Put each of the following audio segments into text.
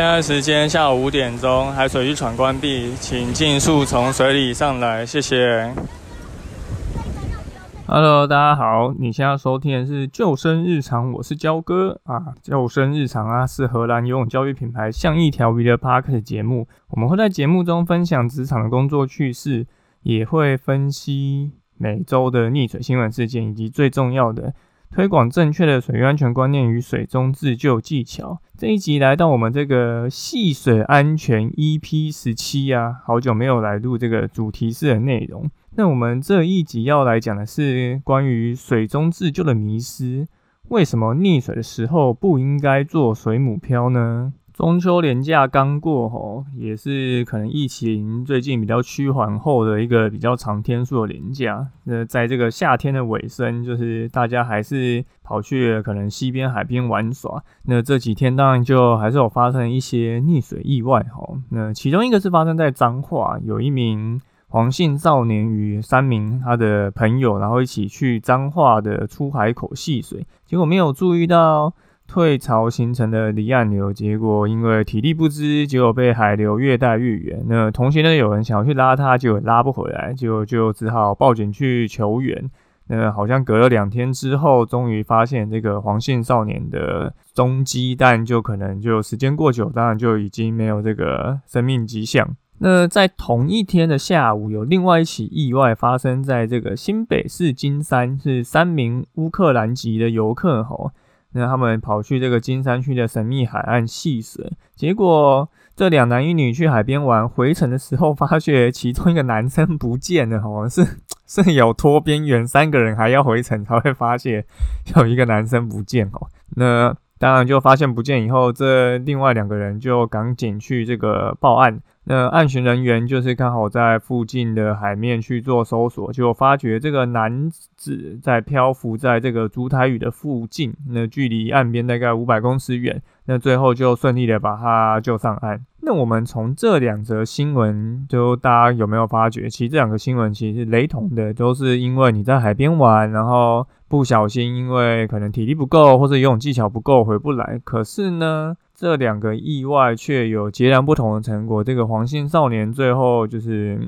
现在时间下午五点钟，海水浴场关闭，请尽速从水里上来，谢谢。Hello，大家好，你现在收听的是救生日常，我是焦哥啊。救生日常啊，是荷兰游泳教育品牌像一条鱼的 Park 的节目，我们会在节目中分享职场的工作趣事，也会分析每周的溺水新闻事件，以及最重要的。推广正确的水域安全观念与水中自救技巧。这一集来到我们这个戏水安全 EP 十七啊，好久没有来录这个主题式的内容。那我们这一集要来讲的是关于水中自救的迷思。为什么溺水的时候不应该做水母漂呢？中秋连假刚过吼，也是可能疫情最近比较趋缓后的一个比较长天数的连假。那在这个夏天的尾声，就是大家还是跑去可能西边海边玩耍。那这几天当然就还是有发生一些溺水意外吼。那其中一个是发生在彰化，有一名黄姓少年与三名他的朋友，然后一起去彰化的出海口戏水，结果没有注意到。退潮形成的离岸流，结果因为体力不支，结果被海流越带越远。那同行呢，有人想要去拉他，就拉不回来，就就只好报警去求援。那好像隔了两天之后，终于发现这个黄姓少年的踪迹，但就可能就时间过久，当然就已经没有这个生命迹象。那在同一天的下午，有另外一起意外发生在这个新北市金山，是三名乌克兰籍的游客吼。那他们跑去这个金山区的神秘海岸戏水，结果这两男一女去海边玩，回程的时候发觉其中一个男生不见了，好像 是是有拖边缘，三个人还要回程才会发现有一个男生不见哦。那当然就发现不见以后，这另外两个人就赶紧去这个报案。那案巡人员就是刚好在附近的海面去做搜索，就发觉这个男是在漂浮在这个竹台屿的附近，那距离岸边大概五百公尺远。那最后就顺利的把他救上岸。那我们从这两则新闻，就大家有没有发觉，其实这两个新闻其实是雷同的，都是因为你在海边玩，然后不小心因为可能体力不够或者游泳技巧不够回不来。可是呢？这两个意外却有截然不同的成果。这个黄姓少年最后就是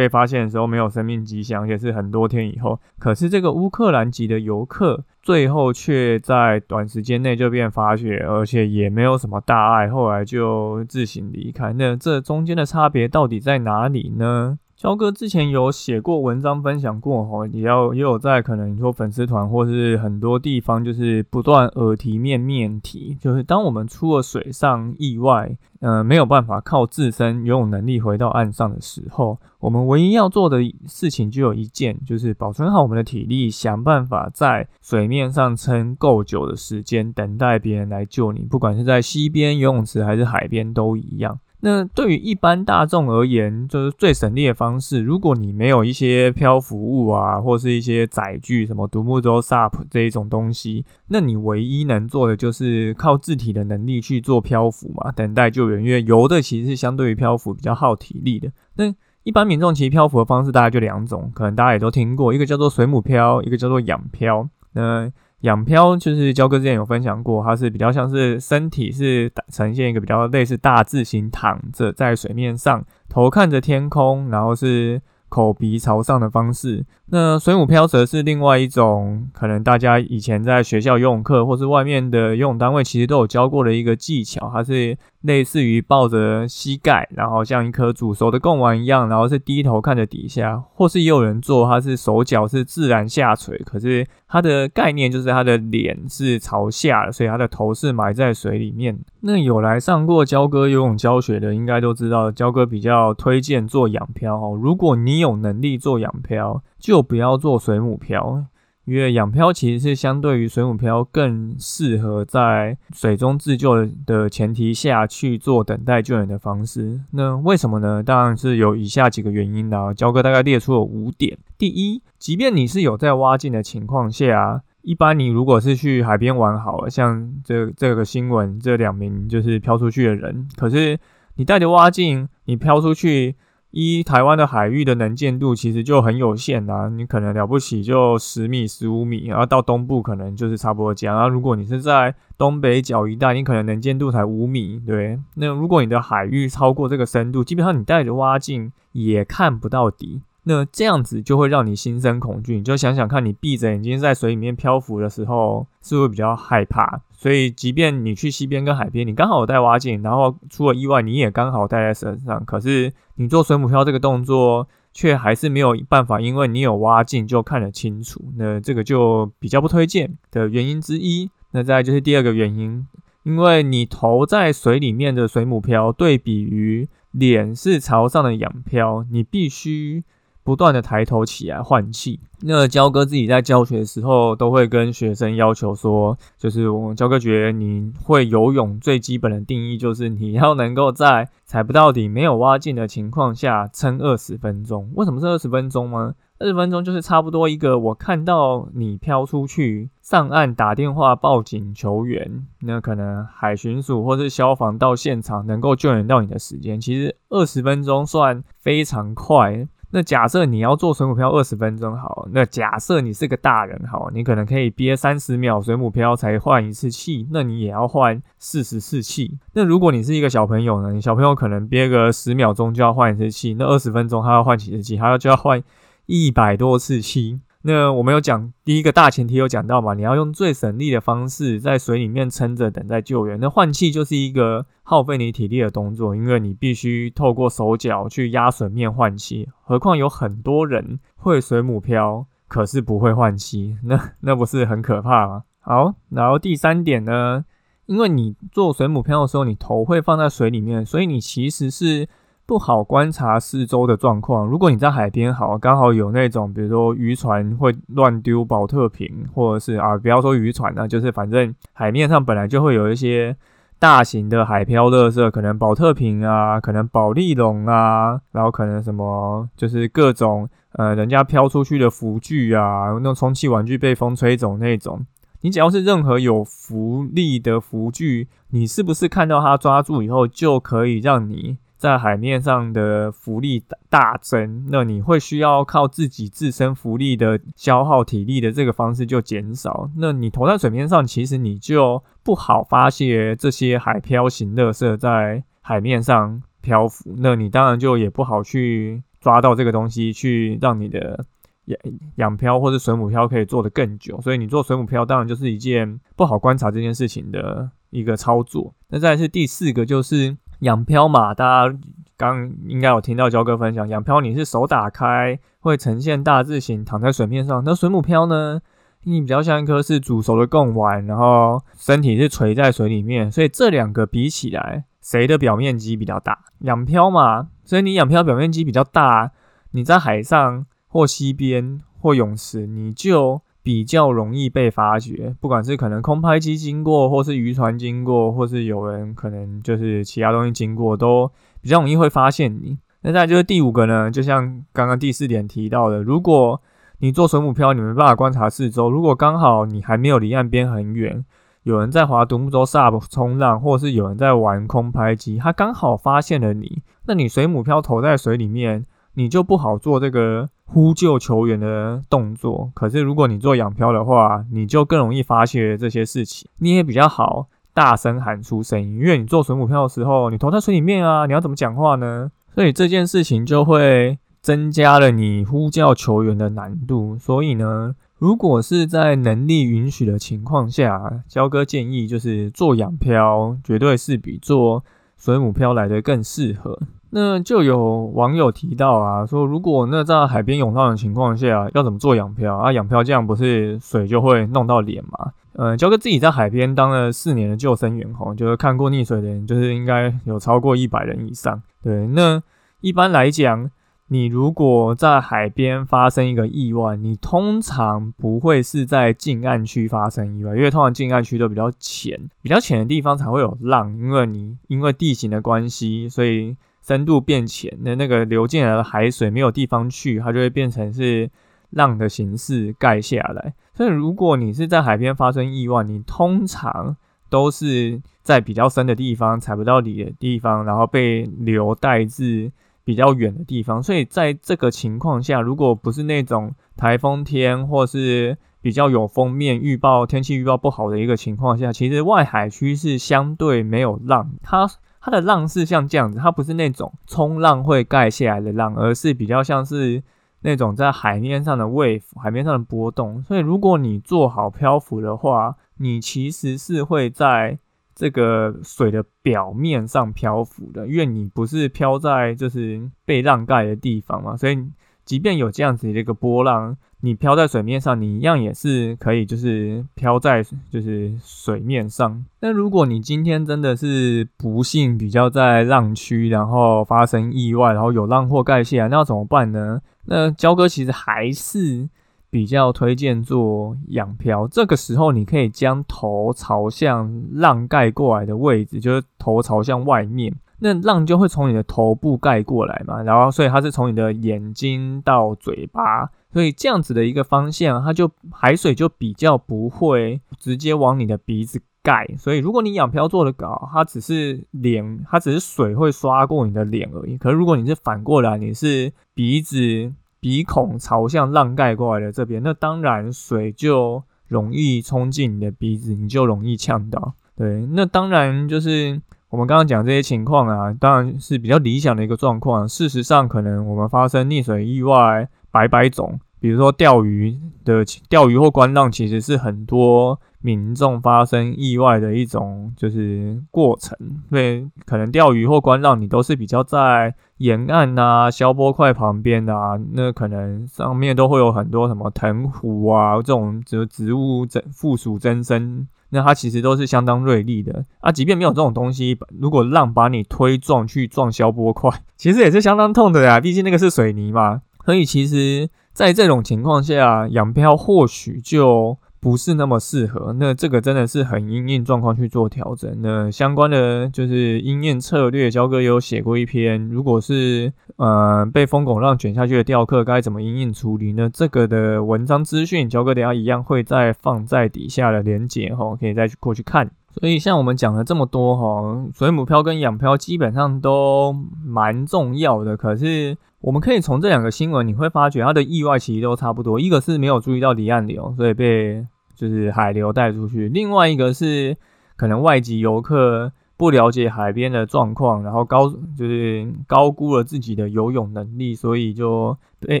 被发现的时候没有生命迹象，也是很多天以后。可是这个乌克兰籍的游客最后却在短时间内就变发血，而且也没有什么大碍，后来就自行离开。那这中间的差别到底在哪里呢？肖哥之前有写过文章分享过哈，也要也有在可能说粉丝团或是很多地方，就是不断耳提面面提，就是当我们出了水上意外，呃，没有办法靠自身游泳能力回到岸上的时候，我们唯一要做的事情就有一件，就是保存好我们的体力，想办法在水面上撑够久的时间，等待别人来救你，不管是在溪边游泳池还是海边都一样。那对于一般大众而言，就是最省力的方式。如果你没有一些漂浮物啊，或是一些载具，什么独木舟、SUP 这一种东西，那你唯一能做的就是靠自体的能力去做漂浮嘛，等待救援。因为游的其实是相对于漂浮比较耗体力的。那一般民众其实漂浮的方式大概就两种，可能大家也都听过，一个叫做水母漂，一个叫做仰漂。那仰漂就是焦哥之前有分享过，它是比较像是身体是呈现一个比较类似大字形躺着在水面上，头看着天空，然后是口鼻朝上的方式。那水母漂则是另外一种，可能大家以前在学校游泳课或是外面的游泳单位其实都有教过的一个技巧，它是。类似于抱着膝盖，然后像一颗煮熟的贡丸一样，然后是低头看着底下，或是也有人做，他是手脚是自然下垂，可是他的概念就是他的脸是朝下，所以他的头是埋在水里面。那有来上过焦哥游泳教学的，应该都知道，焦哥比较推荐做仰漂哦。如果你有能力做仰漂，就不要做水母漂。因为仰漂其实是相对于水母漂更适合在水中自救的前提下去做等待救援的方式。那为什么呢？当然是有以下几个原因的。焦哥大概列出了五点。第一，即便你是有在挖镜的情况下，一般你如果是去海边玩好了，像这这个新闻这两名就是漂出去的人，可是你带着挖镜，你漂出去。一台湾的海域的能见度其实就很有限啊，你可能了不起就十米、十五米，然后到东部可能就是差不多这样。然后如果你是在东北角一带，你可能能见度才五米，对。那如果你的海域超过这个深度，基本上你带着蛙镜也看不到底。那这样子就会让你心生恐惧，你就想想看，你闭着眼睛在水里面漂浮的时候，是会比较害怕。所以，即便你去溪边跟海边，你刚好有带蛙镜，然后出了意外，你也刚好带在身上，可是你做水母漂这个动作，却还是没有办法，因为你有蛙镜就看得清楚。那这个就比较不推荐的原因之一。那再就是第二个原因，因为你头在水里面的水母漂，对比于脸是朝上的仰漂，你必须。不断的抬头起来换气。那焦哥自己在教学的时候，都会跟学生要求说，就是我焦哥觉得你会游泳最基本的定义，就是你要能够在踩不到底、没有蛙镜的情况下撑二十分钟。为什么是二十分钟吗？二十分钟就是差不多一个我看到你飘出去上岸打电话报警求援，那可能海巡署或是消防到现场能够救援到你的时间，其实二十分钟算非常快。那假设你要做水母漂二十分钟好，那假设你是个大人好，你可能可以憋三十秒水母漂才换一次气，那你也要换四十次气。那如果你是一个小朋友呢？你小朋友可能憋个十秒钟就要换一次气，那二十分钟他要换几次气？他要就要换一百多次气。那我们有讲第一个大前提有讲到嘛？你要用最省力的方式在水里面撑着等待救援。那换气就是一个耗费你体力的动作，因为你必须透过手脚去压水面换气。何况有很多人会水母漂，可是不会换气，那那不是很可怕吗？好，然后第三点呢，因为你做水母漂的时候，你头会放在水里面，所以你其实是。不好观察四周的状况。如果你在海边，好，刚好有那种，比如说渔船会乱丢保特瓶，或者是啊，不要说渔船呢，就是反正海面上本来就会有一些大型的海漂垃圾，可能保特瓶啊，可能保利龙啊，然后可能什么，就是各种呃，人家飘出去的浮具啊，那种充气玩具被风吹走那种。你只要是任何有浮力的浮具，你是不是看到它抓住以后，就可以让你。在海面上的浮力大增，那你会需要靠自己自身浮力的消耗体力的这个方式就减少。那你投在水面上，其实你就不好发现这些海漂型垃圾在海面上漂浮。那你当然就也不好去抓到这个东西，去让你的养养漂或者水母漂可以做得更久。所以你做水母漂，当然就是一件不好观察这件事情的一个操作。那再是第四个就是。养漂嘛，大家刚应该有听到焦哥分享，养漂你是手打开会呈现大字形躺在水面上，那水母漂呢，你比较像一颗是煮熟的贡丸，然后身体是垂在水里面，所以这两个比起来，谁的表面积比较大？养漂嘛，所以你养漂表面积比较大，你在海上或溪边或泳池，你就。比较容易被发觉，不管是可能空拍机经过，或是渔船经过，或是有人可能就是其他东西经过，都比较容易会发现你。那再就是第五个呢，就像刚刚第四点提到的，如果你做水母漂，你没办法观察四周，如果刚好你还没有离岸边很远，有人在划独木舟、SUP 冲浪，或是有人在玩空拍机，他刚好发现了你，那你水母漂投在水里面，你就不好做这个。呼救球员的动作，可是如果你做仰漂的话，你就更容易发现这些事情，你也比较好大声喊出声音，因为你做水母漂的时候，你投在水里面啊，你要怎么讲话呢？所以这件事情就会增加了你呼叫球员的难度。所以呢，如果是在能力允许的情况下，焦哥建议就是做仰漂，绝对是比做水母漂来的更适合。那就有网友提到啊，说如果那在海边涌浪的情况下，要怎么做仰漂啊？仰漂这样不是水就会弄到脸吗？嗯，焦哥自己在海边当了四年的救生员吼，就是看过溺水的人，就是应该有超过一百人以上。对，那一般来讲，你如果在海边发生一个意外，你通常不会是在近岸区发生意外，因为通常近岸区都比较浅，比较浅的地方才会有浪，因为你因为地形的关系，所以。深度变浅，那那个流进来的海水没有地方去，它就会变成是浪的形式盖下来。所以如果你是在海边发生意外，你通常都是在比较深的地方踩不到底的地方，然后被流带至。比较远的地方。所以在这个情况下，如果不是那种台风天或是比较有封面预报、天气预报不好的一个情况下，其实外海区是相对没有浪。它它的浪是像这样子，它不是那种冲浪会盖下来的浪，而是比较像是那种在海面上的 wave，海面上的波动。所以如果你做好漂浮的话，你其实是会在这个水的表面上漂浮的，因为你不是漂在就是被浪盖的地方嘛，所以即便有这样子的一个波浪。你漂在水面上，你一样也是可以，就是漂在就是水面上。那如果你今天真的是不幸比较在浪区，然后发生意外，然后有浪或盖下来，那要怎么办呢？那焦哥其实还是比较推荐做仰漂。这个时候，你可以将头朝向浪盖过来的位置，就是头朝向外面。那浪就会从你的头部盖过来嘛，然后所以它是从你的眼睛到嘴巴，所以这样子的一个方向，它就海水就比较不会直接往你的鼻子盖。所以如果你仰漂做的搞，它只是脸，它只是水会刷过你的脸而已。可是如果你是反过来，你是鼻子鼻孔朝向浪盖过来的这边，那当然水就容易冲进你的鼻子，你就容易呛到。对，那当然就是。我们刚刚讲这些情况啊，当然是比较理想的一个状况。事实上，可能我们发生溺水意外百百种，比如说钓鱼的钓鱼或观浪，其实是很多民众发生意外的一种就是过程。对，可能钓鱼或观浪，你都是比较在沿岸啊、消波块旁边啊，那可能上面都会有很多什么藤壶啊这种植植物增附属增生。那它其实都是相当锐利的啊，即便没有这种东西，如果浪把你推撞去撞消波块，其实也是相当痛的呀。毕竟那个是水泥嘛，所以其实在这种情况下，养漂或许就。不是那么适合，那这个真的是很因应状况去做调整。那相关的就是因应策略，焦哥有写过一篇。如果是呃被风狗浪卷下去的钓客，该怎么因应处理呢？这个的文章资讯，焦哥等下一样会再放在底下的连结哈，可以再去过去看。所以像我们讲了这么多哈，水母漂跟氧漂基本上都蛮重要的。可是我们可以从这两个新闻，你会发觉它的意外其实都差不多。一个是没有注意到离岸流，所以被就是海流带出去；另外一个是可能外籍游客。不了解海边的状况，然后高就是高估了自己的游泳能力，所以就诶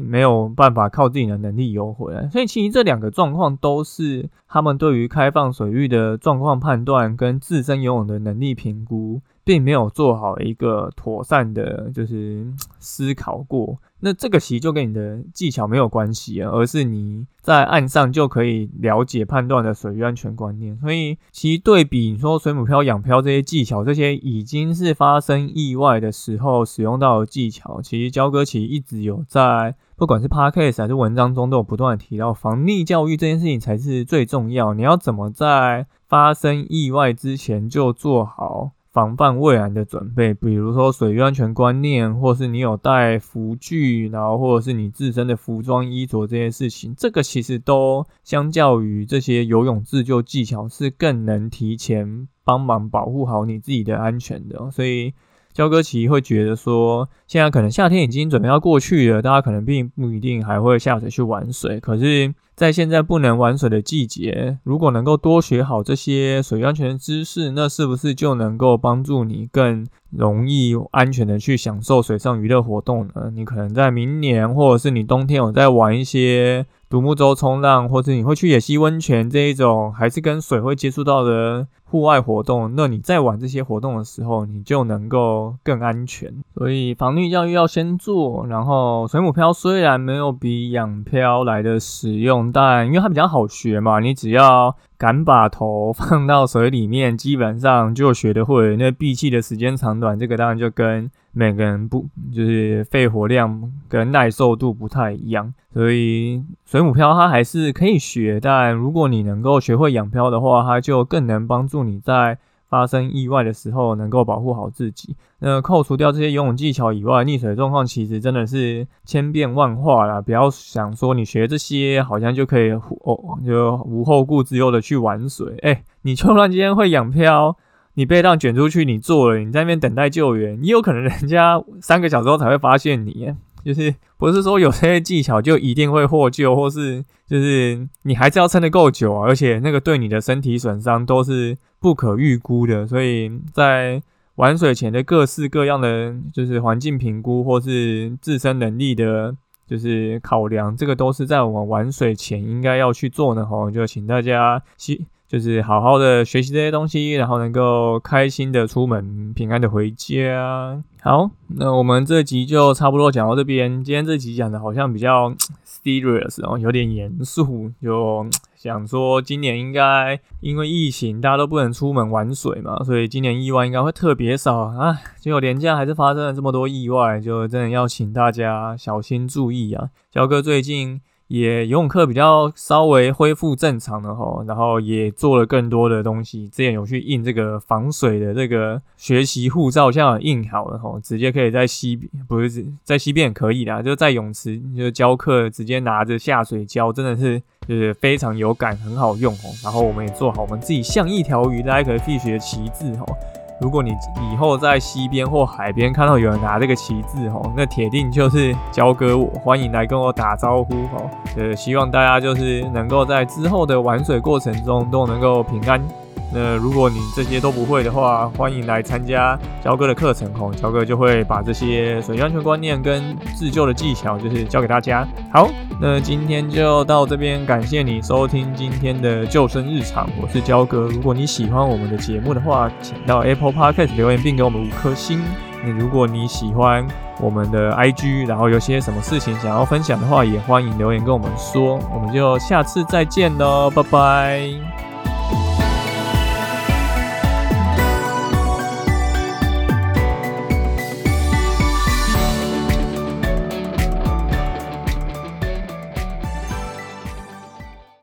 没有办法靠自己的能力游回来。所以其实这两个状况都是他们对于开放水域的状况判断跟自身游泳的能力评估。并没有做好一个妥善的，就是思考过。那这个其实就跟你的技巧没有关系啊，而是你在岸上就可以了解判断的水域安全观念。所以，其实对比你说水母漂、仰漂这些技巧，这些已经是发生意外的时候使用到的技巧，其实焦哥其实一直有在，不管是 podcast 还是文章中都有不断的提到，防溺教育这件事情才是最重要。你要怎么在发生意外之前就做好？防范未然的准备，比如说水域安全观念，或是你有带浮具，然后或者是你自身的服装衣着这些事情，这个其实都相较于这些游泳自救技巧是更能提前帮忙保护好你自己的安全的。所以，焦哥其实会觉得说，现在可能夏天已经准备要过去了，大家可能并不一定还会下水去玩水，可是。在现在不能玩水的季节，如果能够多学好这些水安全知识，那是不是就能够帮助你更容易安全的去享受水上娱乐活动呢？你可能在明年，或者是你冬天有在玩一些。独木舟冲浪，或者你会去野溪温泉这一种，还是跟水会接触到的户外活动，那你在玩这些活动的时候，你就能够更安全。所以防溺教育要先做。然后水母漂虽然没有比仰漂来的实用，但因为它比较好学嘛，你只要敢把头放到水里面，基本上就学得会。那闭气的时间长短，这个当然就跟。每个人不就是肺活量跟耐受度不太一样，所以水母漂它还是可以学，但如果你能够学会仰漂的话，它就更能帮助你在发生意外的时候能够保护好自己。那扣除掉这些游泳技巧以外，溺水状况其实真的是千变万化啦。不要想说你学这些好像就可以哦，就无后顾之忧的去玩水。哎，你就算今天会仰漂。你被浪卷出去，你做了，你在那边等待救援，也有可能人家三个小时后才会发现你。就是不是说有些技巧就一定会获救，或是就是你还是要撑得够久啊，而且那个对你的身体损伤都是不可预估的，所以在玩水前的各式各样的就是环境评估或是自身能力的，就是考量，这个都是在我们玩水前应该要去做的吼，就请大家希。就是好好的学习这些东西，然后能够开心的出门，平安的回家。好，那我们这集就差不多讲到这边。今天这集讲的好像比较 serious 哦，有点严肃。就想说，今年应该因为疫情，大家都不能出门玩水嘛，所以今年意外应该会特别少啊。结果连假还是发生了这么多意外，就真的要请大家小心注意啊。焦哥最近。也游泳课比较稍微恢复正常了吼，然后也做了更多的东西。之前有去印这个防水的这个学习护照，现在印好了吼，直接可以在溪不是在西边可以的，就在泳池就教课，直接拿着下水教，真的是就是非常有感，很好用吼。然后我们也做好我们自己像一条鱼 like fish 的旗帜吼。如果你以后在西边或海边看到有人拿这个旗帜吼，那铁定就是交哥我，欢迎来跟我打招呼哦。呃，希望大家就是能够在之后的玩水过程中都能够平安。那如果你这些都不会的话，欢迎来参加焦哥的课程吼，焦哥就会把这些水安全观念跟自救的技巧，就是教给大家。好，那今天就到这边，感谢你收听今天的救生日常，我是焦哥。如果你喜欢我们的节目的话，请到 Apple Podcast 留言并给我们五颗星。那如果你喜欢我们的 IG，然后有些什么事情想要分享的话，也欢迎留言跟我们说。我们就下次再见喽，拜拜。